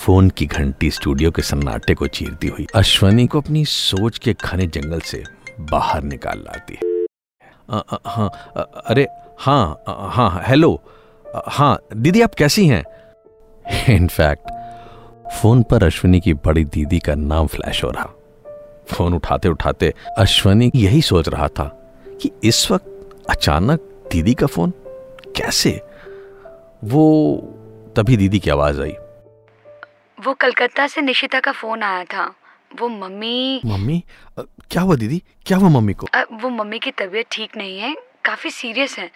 Phone की घंटी studio के सन्नाटे को चीरती हुई अश्वनी को अपनी सोच के घने जंगल से बाहर निकाल लाती। है हाँ अरे हाँ हाँ हेलो अ, हाँ दीदी आप कैसी हैं? इनफैक्ट फ़ोन पर अश्विनी की बड़ी दीदी का नाम फ्लैश हो रहा। फ़ोन उठाते उठाते अश्वनी यही सोच रहा था कि इस वक्त अचानक दीदी का फ़ोन कैसे? वो तभी दीदी की आवाज़ आई। वो कलकत्ता से निशिता का फ़ोन आया था। वो मम्मी मम्मी? अ, क्या हुआ दीदी? क्या हुआ मम्मी को? अ, वो मम्मी की तबीयत ठीक नहीं है काफ़ी सीरियस है।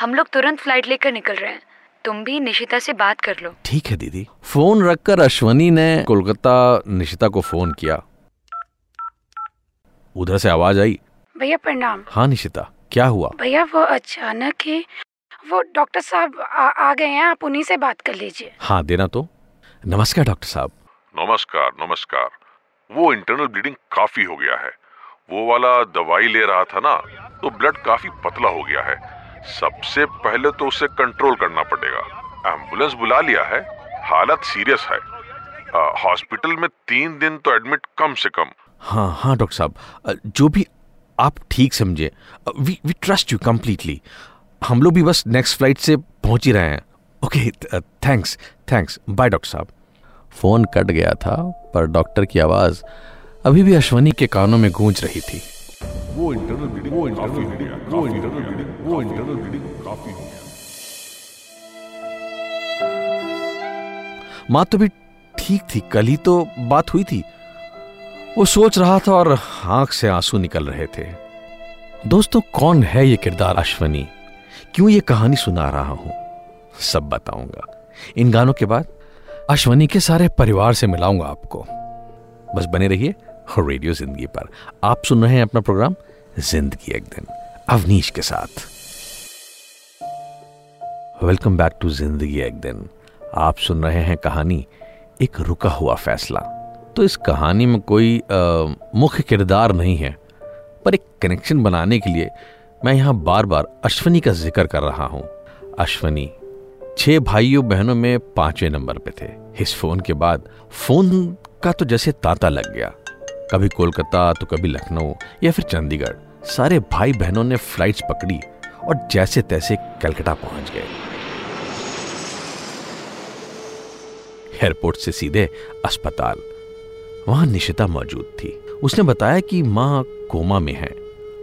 हम लोग तुरंत फ़्लाइट लेकर निकल रहे हैं। तुम भी निशिता से बात कर लो। ठीक है दीदी। फ़ोन रखकर अश्वनी ने कोलकाता निशिता को फ़ोन किया। उधर से आवाज़ आई। भैया प्रणाम। हाँ निशिता क्या हुआ? भैया वो अचानक ही वो डॉक्टर साहब आ, आ गए हैं आप उन्हीं से बात कर लीजिए। हाँ देना तो। नमस्कार डॉक्टर साहब। नमस्कार नमस्कार। वो इंटरनल ब्लीडिंग काफ़ी हो गया है। वो वाला दवाई ले रहा था ना तो ब्लड काफ़ी पतला हो गया है। सबसे पहले तो उसे कंट्रोल करना पड़ेगा। एंबुलेंस बुला लिया है हालत सीरियस है। हॉस्पिटल में तीन दिन तो एडमिट कम से कम। हाँ हाँ डॉक्टर साहब। जो भी आप ठीक समझे we we trust you completely हम लोग भी बस नेक्स्ट फ़्लाइट से पहुँच ही रहे हैं। Okay thanks thanks bye doctor साहब। फ़ोन कट गया था पर डॉक्टर की आवाज़ अभी भी अश्वनी के कानों में गूंज रही थी। वो इंटरनल ब्लीडिंग वो इंटरनल ब्लीडिंग वो इंटरनल ब्लीडिंग वो इंटरनल ब्लीडिंग काफ़ी हो गया। माँ तो भी ठीक थी कल ही तो बात हुई थी। वो सोच रहा था और आँख से आँसू निकल रहे थे। दोस्तों कौन है ये किरदार अश्वनी? क्यों ये कहानी सुना रहा हूँ? सब बताऊँगा। इन गानों के बाद अश्वनी के सारे परिवार से मिलाऊँगा आपको। बस बने रहिए रेडियो ज़िंदगी पर। आप सुन रहे हैं अपना प्रोग्राम, ज़िंदगी एक दिन, अवनीश के साथ। वेलकम बैक टू ज़िंदगी एक दिन। आप सुन रहे हैं कहानी, एक रुका हुआ फैसला। तो इस कहानी में कोई मुख्य किरदार नहीं है, पर एक कनेक्शन बनाने के लिए मैं यहाँ बार बार अश्वनी का ज़िक्र कर रहा हूँ। अश्वनी, छह भाइयों बहनों में पाँचवें नंबर पे थे। इस फ़ोन के बाद, फ़ोन का तो जैसे तांता लग गया। कभी कोलकाता तो कभी लखनऊ, या फिर चंडीगढ़। सारे भाई बहनों ने फ्लाइट्स पकड़ी और जैसे तैसे कलकत्ता पहुँच गए। एयरपोर्ट से सीधे अस्पताल। वहाँ निशिता मौजूद थी। उसने बताया कि माँ कोमा में है।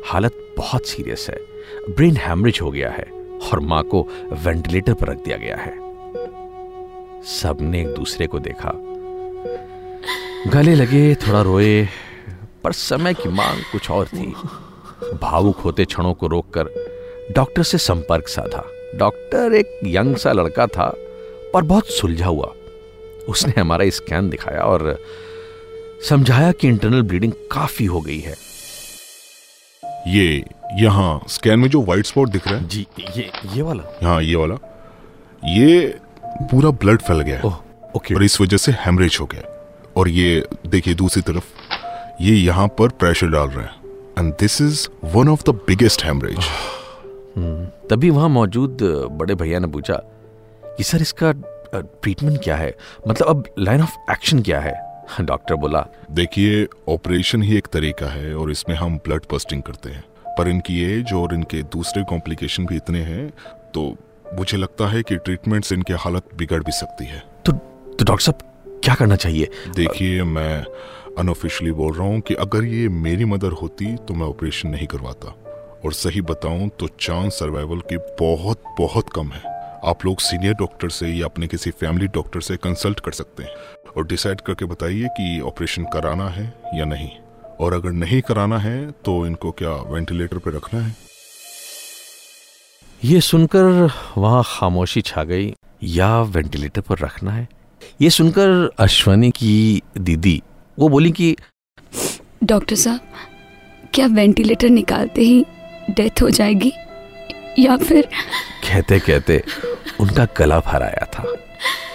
हालत बहुत सीरियस है। ब्रेन हैमरेज हो गया है और माँ को वेंटिलेटर पर रख दिया गया है। सबने एक दूसरे को देखा। गले लगे थोड़ा रोए पर समय की मांग कुछ और थी। भावुक होते क्षणों को रोककर डॉक्टर से संपर्क साधा। डॉक्टर एक यंग सा लड़का था पर बहुत सुलझा हुआ। उसने हमारा स्कैन दिखाया और समझाया कि इंटरनल ब्लीडिंग काफ़ी हो गई है। ये यहाँ स्कैन में जो व्हाइट स्पॉट दिख रहा है? जी ये ये वाला। हाँ ये वाला। ये पूरा ब्लड फैल गया ओह ओके और इस वजह से हेमरेज हो गया और ये देखिए दूसरी तरफ़ ये यहाँ पर प्रेशर डाल रहा है। And this is one of the biggest haemorrhage तभी वहाँ मौजूद बड़े भैया ने पूछा कि सर इसका ट्रीटमेंट क्या है? मतलब अब लाइन ऑफ़ एक्शन क्या है? डॉक्टर बोला देखिए ऑपरेशन ही एक तरीका है और इसमें हम ब्लड बस्टिंग करते हैं। पर इनकी एज और इनके दूसरे कॉम्प्लिकेशन भी इतने हैं तो मुझे लगता है कि ट्रीटमेंट से इनकी हालत बिगड़ भी सकती है। तो तो डॉक्टर साहब क्या करना चाहिए? देखिए मैं अनऑफिशियली बोल रहा हूँ कि अगर ये मेरी मदर होती तो मैं ऑपरेशन नहीं करवाता। और सही बताऊँ तो चांस सर्वाइवल की बहुत बहुत कम है। आप लोग सीनियर डॉक्टर से या अपने किसी फैमिली डॉक्टर से कंसल्ट कर सकते हैं। और डिसाइड करके बताइए कि ऑपरेशन कराना है या नहीं। और अगर नहीं कराना है तो इनको क्या वेंटिलेटर पर रखना है? ये सुनकर वहाँ खामोशी छा गई। या वेंटिलेटर पर रखना है। ये सुनकर अश्वनी की दीदी वो बोली कि डॉक्टर साहब क्या वेंटिलेटर निकालते ही डेथ हो जाएगी? या फिर कहते कहते उनका गला भर आया था।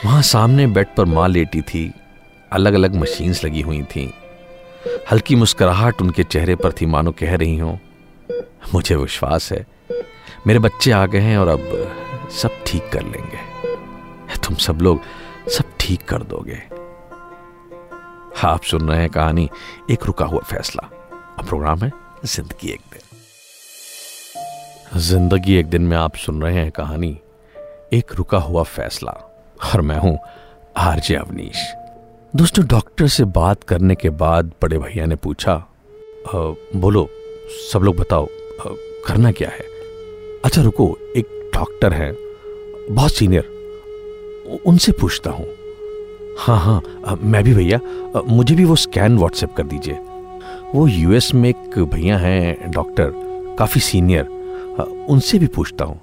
वहाँ सामने बेड पर माँ लेटी थी। अलग अलग मशीन्स लगी हुई थी। हल्की मुस्कुराहट उनके चेहरे पर थी। मानो कह रही हो मुझे विश्वास है मेरे बच्चे आ गए हैं और अब सब ठीक कर लेंगे। तुम सब लोग सब ठीक कर दोगे। आप सुन रहे हैं कहानी एक रुका हुआ फैसला। अब प्रोग्राम है ज़िंदगी एक दिन। ज़िंदगी एक दिन में आप सुन रहे हैं कहानी एक रुका हुआ फैसला। और मैं हूँ आरजे अवनीश। दोस्तों डॉक्टर से बात करने के बाद बड़े भैया ने पूछा आ, बोलो सब लोग बताओ आ, करना क्या है? अच्छा रुको, एक डॉक्टर है, बहुत सीनियर उनसे पूछता हूँ। हाँ हाँ मैं भी भैया मुझे भी वो स्कैन व्हाट्सएप कर दीजिए। वो यूएस में एक भैया हैं, डॉक्टर, काफ़ी सीनियर उनसे भी पूछता हूँ।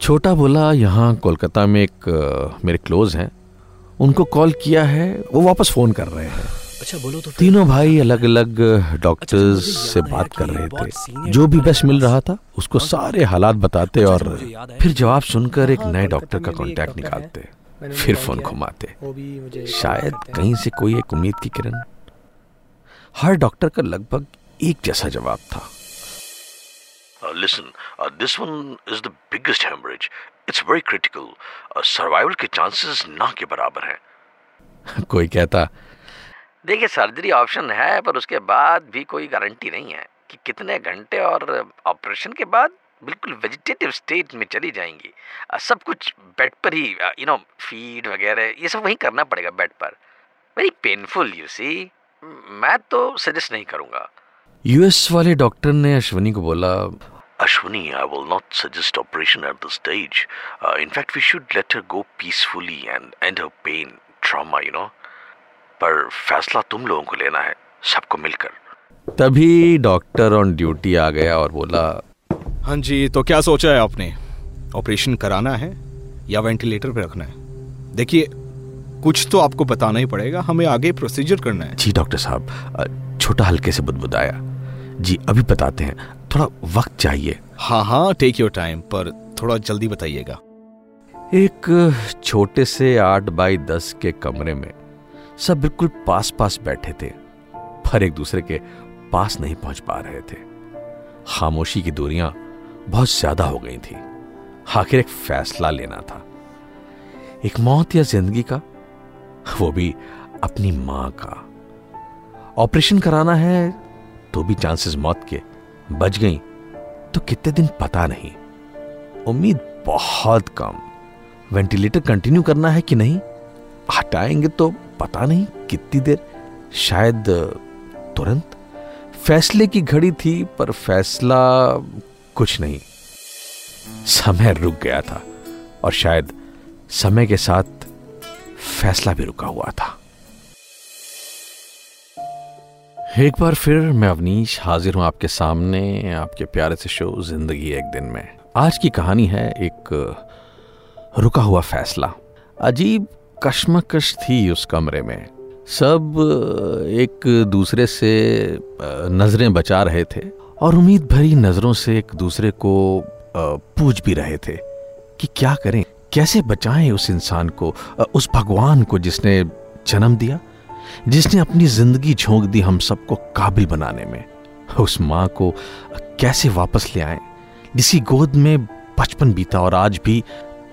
छोटा बोला, यहाँ कोलकाता में एक मेरे क्लोज हैं, उनको कॉल किया है, वो वापस फ़ोन कर रहे हैं। अच्छा बोलो तो तीनों भाई अलग अलग डॉक्टर्स अच्छा, से बात कर रहे थे। जो भी बेस्ट मिल रहा था उसको सारे हालात बताते अच्छा, और फिर जवाब सुनकर एक हाँ, नए डॉक्टर का कांटेक्ट निकालते फिर फ़ोन घुमाते शायद कहीं से कोई एक उम्मीद की किरण। हर डॉक्टर का लगभग एक जैसा जवाब था। Listen, this one is the biggest hemorrhage. It's very critical. Uh, survival के chances ना के बराबर हैं। कोई कहता देखिए सर्जरी ऑप्शन है पर उसके बाद भी कोई गारंटी नहीं है कि कितने घंटे और ऑपरेशन के बाद बिल्कुल वेजिटेटिव स्टेट में चली जाएँगी सब कुछ बेड पर ही यू नो फ़ीड वगैरह ये सब वहीं करना पड़ेगा बेड पर वेरी पेनफुल यू सी मैं तो सजेस्ट नहीं करूँगा यूएस वाले डॉक्टर ने अश्वनी को बोला Ashwini, I will not suggest operation at this stage. Uh, in fact, we should let her go peacefully and end her pain, trauma, you know. पर फैसला तुम लोगों को लेना है सबको मिलकर। तभी डॉक्टर ऑन ड्यूटी आ गया और बोला हाँ जी तो क्या सोचा है आपने? ऑपरेशन कराना है या वेंटिलेटर पे रखना है? देखिए कुछ तो आपको बताना ही पड़ेगा हमें आगे प्रोसीजर करना है। जी डॉक्टर साहब छोटा हल्के से बुदबुदाया। जी अभी बताते हैं थोड़ा वक्त चाहिए। हाँ हाँ टेक योर टाइम पर थोड़ा जल्दी बताइएगा। एक छोटे से आठ बाई दस के कमरे में सब बिल्कुल पास पास बैठे थे, पर एक दूसरे के पास नहीं पहुँच पा रहे थे। खामोशी की दूरियाँ बहुत ज़्यादा हो गई थी। आखिर एक फैसला लेना था। एक मौत या ज़िंदगी का? वो भी अपनी माँ का। ऑपरेशन कराना है तो भी चांसेस मौत के बच गई। तो कितने दिन पता नहीं। उम्मीद बहुत कम। वेंटिलेटर कंटिन्यू करना है कि नहीं? हटाएँगे तो पता नहीं कितनी देर। शायद, तुरंत। फैसले की घड़ी थी, पर फैसला कुछ नहीं। समय रुक गया था, और शायद समय के साथ फैसला भी रुका हुआ था। एक बार फिर मैं अवनीश हाजिर हूँ आपके सामने, आपके प्यारे से शो ज़िंदगी एक दिन में। आज की कहानी है एक रुका हुआ फैसला। अजीब कश्मकश थी उस कमरे में। सब एक दूसरे से नज़रें बचा रहे थे और उम्मीद भरी नज़रों से एक दूसरे को पूछ भी रहे थे कि क्या करें, कैसे बचाएँ उस इंसान को उस भगवान को जिसने जन्म दिया, जिसने अपनी ज़िंदगी झोंक दी हम सबको काबिल बनाने में। उस माँ को कैसे वापस ले आए, जिसकी गोद में बचपन बीता और आज भी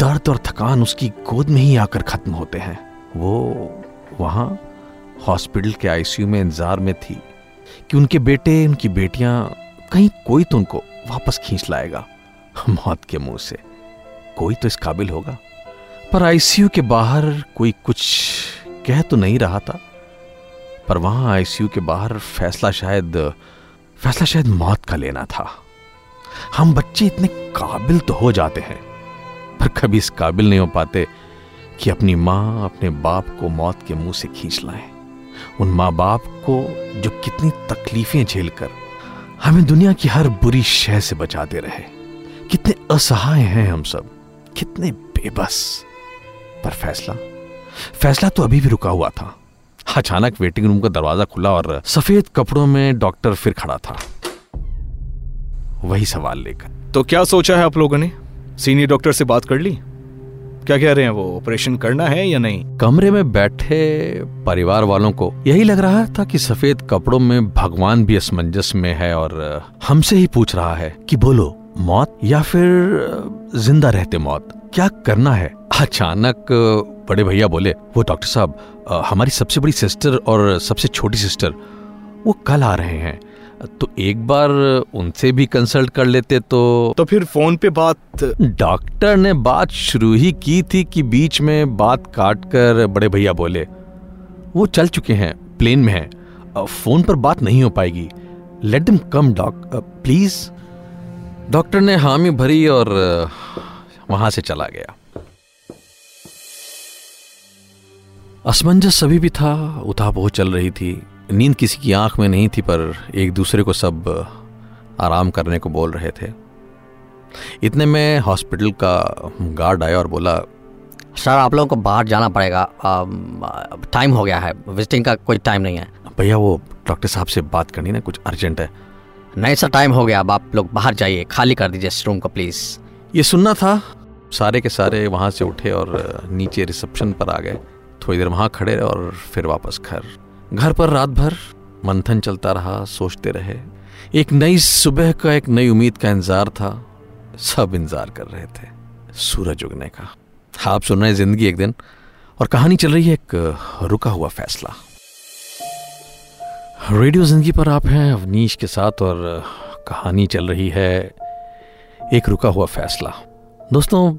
दर्द और थकान उसकी गोद में ही आकर खत्म होते हैं। वो वहाँ हॉस्पिटल के आईसीयू में इंतज़ार में थी कि उनके बेटे, उनकी बेटियाँ कहीं कोई तो उनको वापस खींच लाएगा मौत के मुँह से। कोई तो इस काबिल होगा। पर आईसीयू के बाहर कोई कुछ कह तो नहीं रहा था। पर वहाँ आईसीयू के बाहर फैसला शायद फैसला शायद मौत का लेना था। हम बच्चे इतने काबिल तो हो जाते हैं। पर कभी इस काबिल नहीं हो पाते कि अपनी माँ अपने बाप को मौत के मुँह से खींच लाए। उन माँ बाप को जो कितनी तकलीफें झेलकर हमें दुनिया की हर बुरी शय से बचाते रहे। कितने असहाय हैं हम सब, कितने बेबस। पर फैसला फैसला तो अभी भी रुका हुआ था। अचानक वेटिंग रूम का दरवाज़ा खुला और सफ़ेद कपड़ों में डॉक्टर फिर खड़ा था। वही सवाल लेकर। तो क्या सोचा है आप लोगों ने? सीनियर डॉक्टर से बात कर ली? क्या कह रहे हैं, वो ऑपरेशन करना है या नहीं? कमरे में बैठे परिवार वालों को यही लग रहा था कि सफ़ेद कपड़ों में भगवान भी असमंजस में है और हमसे ही पूछ रहा है कि बोलो, मौत या फिर ज़िंदा रहते मौत? क्या करना है? अचानक बड़े भैया बोले, वो डॉक्टर साहब हमारी सबसे बड़ी सिस्टर और सबसे छोटी सिस्टर, वो कल आ रहे हैं। तो एक बार उनसे भी कंसल्ट कर लेते तो तो फिर फ़ोन पे बात डॉक्टर ने बात शुरू ही की थी कि बीच में बात काट कर बड़े भैया बोले वो चल चुके हैं प्लेन में हैं। फ़ोन पर बात नहीं हो पाएगी। लेट दिम कम डॉक प्लीज़ डॉक्टर ने हामी भरी और वहाँ से चला गया। असमंजस अभी भी था उतापोह चल रही थी। नींद किसी की आँख में नहीं थी पर एक दूसरे को सब आराम करने को बोल रहे थे। इतने में हॉस्पिटल का गार्ड आया और बोला सर आप लोगों को बाहर जाना पड़ेगा। टाइम हो गया है। विजिटिंग का कोई टाइम नहीं है। भैया वो डॉक्टर साहब से बात करनी ना कुछ अर्जेंट है। नहीं सर टाइम हो गया। अब आप लोग बाहर जाइए। खाली कर दीजिए इस रूम को प्लीज़। ये सुनना था। सारे के सारे वहाँ से उठे और नीचे रिसेप्शन पर आ गए। थोड़ी देर वहाँ खड़े रहे और फिर वापस घर। घर पर रात भर मंथन चलता रहा, सोचते रहे। एक नई सुबह का एक नई उम्मीद का इंतज़ार था। सब इंतज़ार कर रहे थे। सूरज उगने का। आप सुन रहे हैं ज़िंदगी एक दिन, और कहानी चल रही है एक रुका हुआ फैसला। रेडियो ज़िंदगी पर आप हैं, अवनीश के साथ, और कहानी चल रही है एक रुका हुआ फैसला। दोस्तों,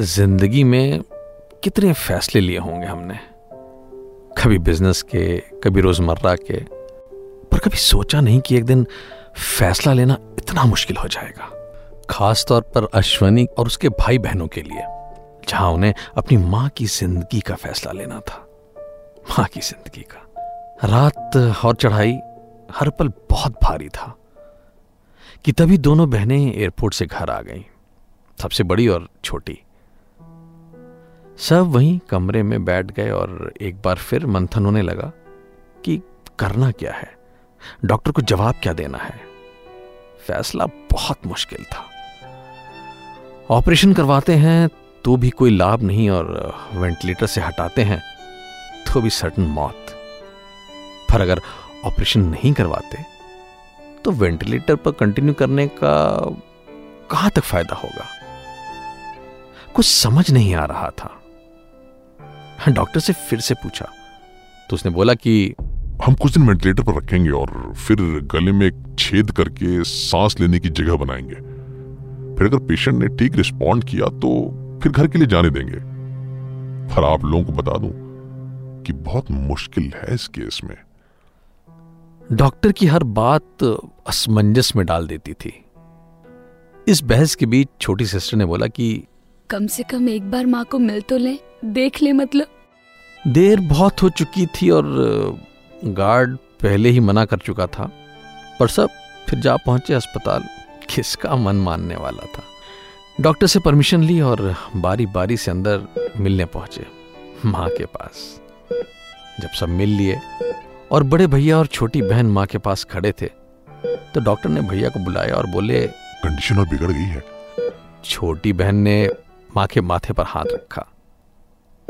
ज़िंदगी में कितने फैसले लिए होंगे हमने? कभी बिज़नेस के, कभी रोज़मर्रा के, पर कभी सोचा नहीं कि एक दिन फैसला लेना इतना मुश्किल हो जाएगा। खास तौर पर अश्वनी और उसके भाई बहनों के लिए, जहाँ उन्हें अपनी माँ की ज़िंदगी का फैसला लेना था। माँ की ज़िंदगी का। रात और चढ़ाई हर पल बहुत भारी था। कि तभी दोनों बहनें एयरपोर्ट से घर आ गईं सबसे बड़ी और छोटी। सब वहीं कमरे में बैठ गए और एक बार फिर मंथन होने लगा कि करना क्या है? डॉक्टर को जवाब क्या देना है? फैसला बहुत मुश्किल था। ऑपरेशन करवाते हैं तो भी कोई लाभ नहीं और वेंटिलेटर से हटाते हैं तो भी सडन मौत। पर अगर ऑपरेशन नहीं करवाते तो वेंटिलेटर पर कंटिन्यू करने का कहाँ तक फ़ायदा होगा? कुछ समझ नहीं आ रहा था। डॉक्टर से फिर से पूछा। तो उसने बोला कि हम कुछ दिन वेंटिलेटर पर रखेंगे और फिर गले में एक छेद करके सांस लेने की जगह बनाएँगे। फिर अगर पेशेंट ने ठीक रिस्पॉन्ड किया तो फिर घर के लिए जाने देंगे। पर आप लोगों को बता दूँ कि बहुत मुश्किल है इस केस में। डॉक्टर की हर बात असमंजस में डाल देती थी। इस बहस के बीच छोटी सिस्टर ने बोला कि कम से कम एक बार माँ को मिल तो ले देख ले मतलब। देर बहुत हो चुकी थी और गार्ड पहले ही मना कर चुका था। पर सब फिर जा पहुँचे अस्पताल किसका मन मानने वाला था। डॉक्टर से परमिशन ली और बारी बारी से अंदर मिलने पहुँचे माँ के पास। जब सब मिल लिए और बड़े भैया और छोटी बहन माँ के पास खड़े थे तो डॉक्टर ने भैया को बुलाया और बोले कंडीशन और बिगड़ गई है। छोटी बहन ने माँ के माथे पर हाथ रखा।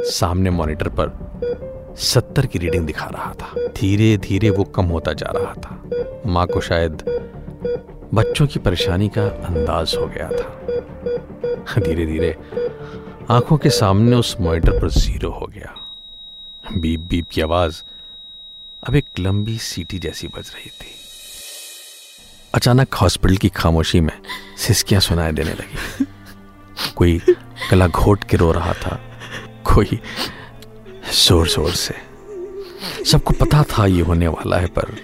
सामने मॉनिटर पर सत्तर की रीडिंग दिखा रहा था। धीरे धीरे वो कम होता जा रहा था। माँ को शायद बच्चों की परेशानी का अंदाज हो गया था। धीरे धीरे आँखों के सामने उस मॉनिटर पर ज़ीरो हो गया। बीप बीप की आवाज़ अब एक लंबी सीटी जैसी बज रही थी। अचानक हॉस्पिटल की खामोशी में सिस्कियाँ सुनाई देने लगी। कोई गला घोट के रो रहा था। कोई ज़ोर ज़ोर से। सबको पता था ये होने वाला है, पर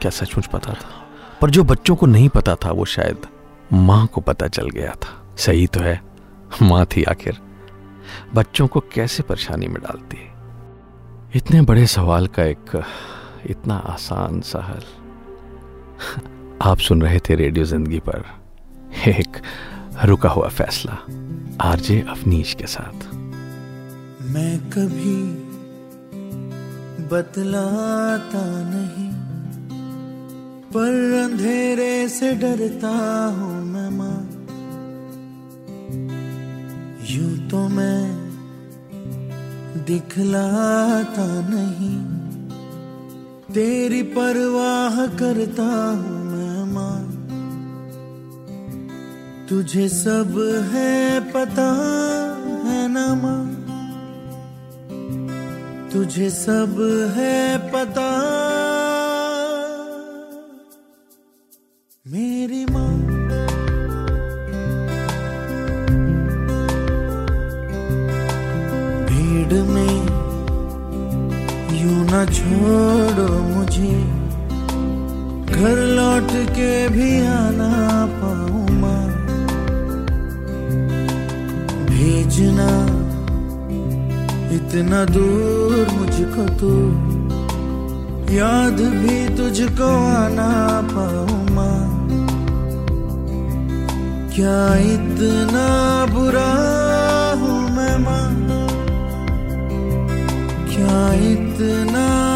क्या सचमुच पता था? पर जो बच्चों को नहीं पता था, वो शायद माँ को पता चल गया था। सही तो है, माँ थी आखिर। बच्चों को कैसे परेशानी में डालती? इतने बड़े सवाल का एक इतना आसान सा हल आप सुन रहे थे रेडियो ज़िंदगी पर। एक रुका हुआ फैसला आरजे अफनीश के साथ। मैं कभी बतलाता नहीं, पर अंधेरे से डरता हूँ मैं माँ। यूँ तो मैं दिखलाता नहीं, तेरी परवाह करता हूँ तुझे सब है, पता है ना माँ। तुझे सब है, पता। मेरी माँ। भीड़ में यू न छोड़ो मुझे। घर लौट के भी आना पाऊँ। भेजना इतना दूर मुझको तो याद भी तुझको आना पाऊ माँ। क्या इतना बुरा हूँ मैं माँ? क्या इतना